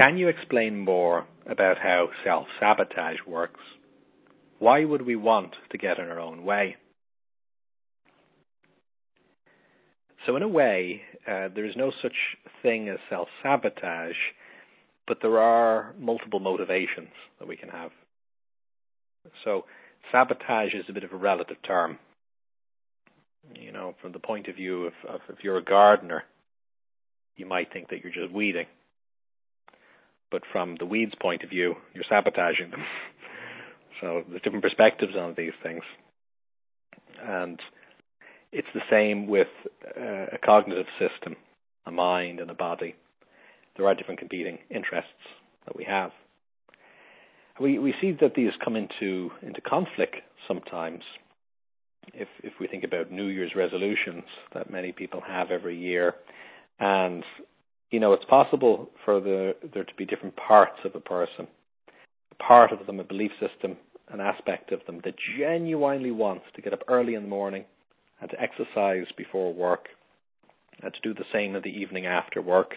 Can you explain more about how self sabotage works? Why would we want to get in our own way? So, in a way, uh, there is no such thing as self sabotage, but there are multiple motivations that we can have. So, sabotage is a bit of a relative term. You know, from the point of view of, of if you're a gardener, you might think that you're just weeding. But from the weeds' point of view, you're sabotaging them. so there's different perspectives on these things. And it's the same with uh, a cognitive system, a mind and a body. There are different competing interests that we have. We we see that these come into into conflict sometimes. If if we think about New Year's resolutions that many people have every year, and you know it's possible for the there to be different parts of a person, a part of them, a belief system, an aspect of them that genuinely wants to get up early in the morning and to exercise before work and to do the same in the evening after work.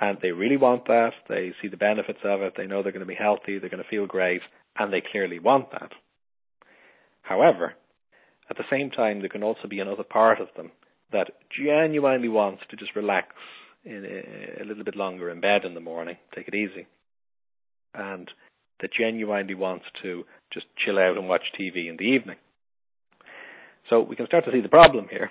And they really want that. They see the benefits of it. They know they're going to be healthy. They're going to feel great. And they clearly want that. However, at the same time, there can also be another part of them that genuinely wants to just relax a, little bit longer in bed in the morning, take it easy, and that genuinely wants to just chill out and watch TV in the evening. So we can start to see the problem here.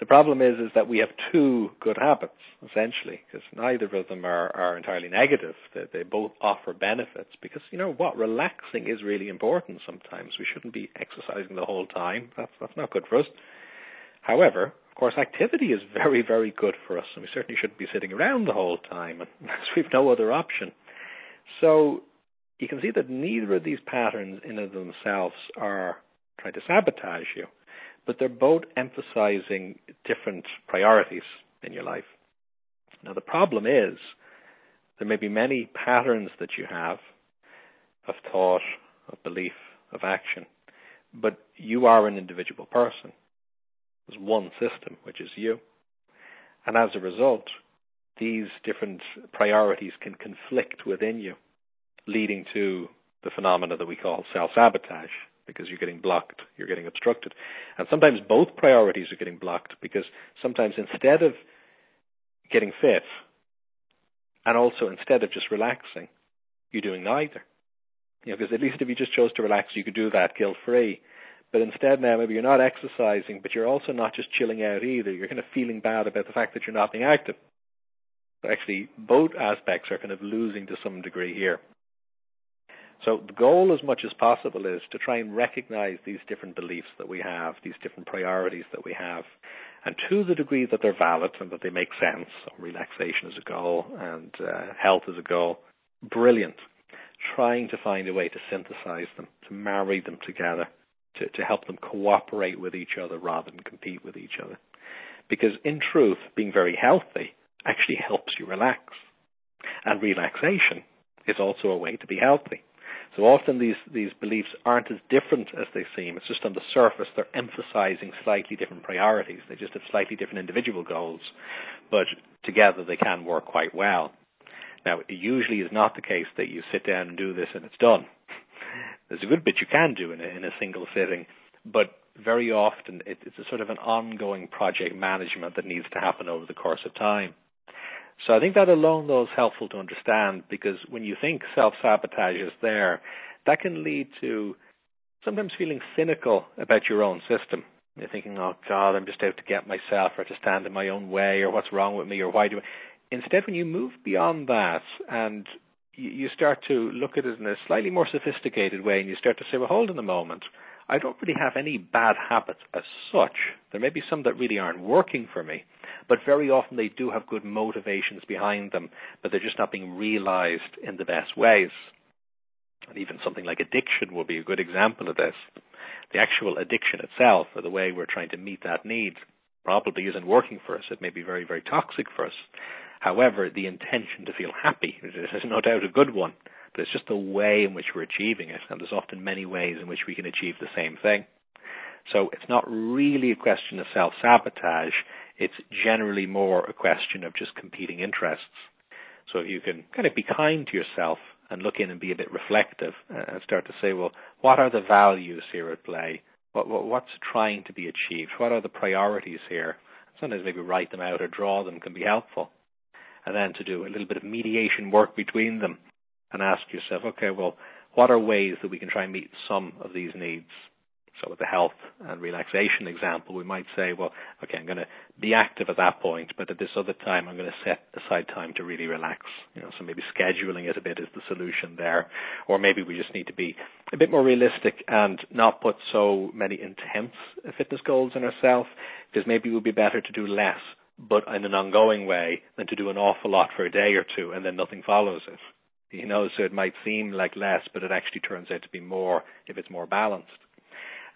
The problem is is that we have two good habits essentially, because neither of them are, are entirely negative. They, they both offer benefits because you know what relaxing is really important. Sometimes we shouldn't be exercising the whole time. That's that's not good for us. However, course, activity is very very good for us, and we certainly shouldn't be sitting around the whole time unless we've no other option. So you can see that neither of these patterns in of themselves are trying to sabotage you but they're both emphasizing different priorities in your life. Now, the problem is there may be many patterns that you have of thought, of belief, of action, but you are an individual person. There's one system, which is you. And as a result, these different priorities can conflict within you, leading to the phenomena that we call self sabotage because you're getting blocked, you're getting obstructed. And sometimes both priorities are getting blocked because sometimes instead of getting fit and also instead of just relaxing, you're doing neither. You know, because at least if you just chose to relax, you could do that guilt free. But instead now maybe you're not exercising, but you're also not just chilling out either. You're kind of feeling bad about the fact that you're not being active. So actually, both aspects are kind of losing to some degree here. So the goal as much as possible is to try and recognize these different beliefs that we have, these different priorities that we have, and to the degree that they're valid and that they make sense, relaxation is a goal and uh, health is a goal, brilliant. Trying to find a way to synthesize them, to marry them together, to, to help them cooperate with each other rather than compete with each other. Because in truth, being very healthy actually helps you relax. And relaxation is also a way to be healthy. So often these, these beliefs aren't as different as they seem. It's just on the surface they're emphasizing slightly different priorities. They just have slightly different individual goals, but together they can work quite well. Now, it usually is not the case that you sit down and do this and it's done. There's a good bit you can do in a, in a single sitting, but very often it, it's a sort of an ongoing project management that needs to happen over the course of time. So I think that alone though is helpful to understand because when you think self sabotage is there, that can lead to sometimes feeling cynical about your own system. You're thinking, oh God, I'm just out to get myself or to stand in my own way or what's wrong with me or why do I. Instead, when you move beyond that and you start to look at it in a slightly more sophisticated way and you start to say, well, hold on a moment. I don't really have any bad habits as such. There may be some that really aren't working for me, but very often they do have good motivations behind them, but they're just not being realized in the best ways. And even something like addiction would be a good example of this. The actual addiction itself, or the way we're trying to meet that need, probably isn't working for us. It may be very, very toxic for us. However, the intention to feel happy is no doubt a good one, but it's just the way in which we're achieving it, and there's often many ways in which we can achieve the same thing. So it's not really a question of self sabotage, it's generally more a question of just competing interests. So if you can kind of be kind to yourself and look in and be a bit reflective uh, and start to say, well, what are the values here at play? What, what, what's trying to be achieved? What are the priorities here? Sometimes maybe write them out or draw them can be helpful. And then to do a little bit of mediation work between them and ask yourself, okay, well, what are ways that we can try and meet some of these needs? So with the health and relaxation example, we might say, well, okay, I'm going to be active at that point, but at this other time, I'm going to set aside time to really relax. You know, so maybe scheduling it a bit is the solution there, or maybe we just need to be a bit more realistic and not put so many intense fitness goals on ourselves, because maybe it would be better to do less, but in an ongoing way, than to do an awful lot for a day or two and then nothing follows it. You know, so it might seem like less, but it actually turns out to be more if it's more balanced.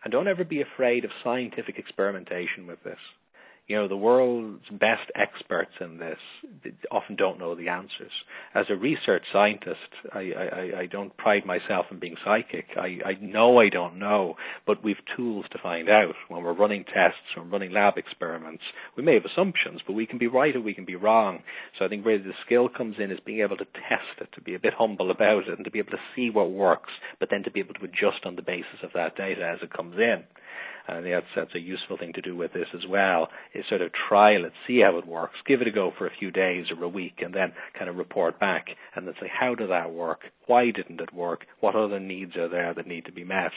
And don't ever be afraid of scientific experimentation with this you know, the world's best experts in this often don't know the answers. As a research scientist, I, I, I don't pride myself in being psychic. I, I know I don't know, but we've tools to find out. When we're running tests, when we're running lab experiments, we may have assumptions, but we can be right or we can be wrong. So I think where the skill comes in is being able to test it, to be a bit humble about it, and to be able to see what works, but then to be able to adjust on the basis of that data as it comes in. And that's, that's a useful thing to do with this as well, is sort of trial it, see how it works, give it a go for a few days or a week, and then kind of report back and then say, how did that work? Why didn't it work? What other needs are there that need to be met?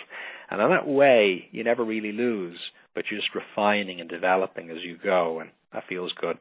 And in that way, you never really lose, but you're just refining and developing as you go, and that feels good.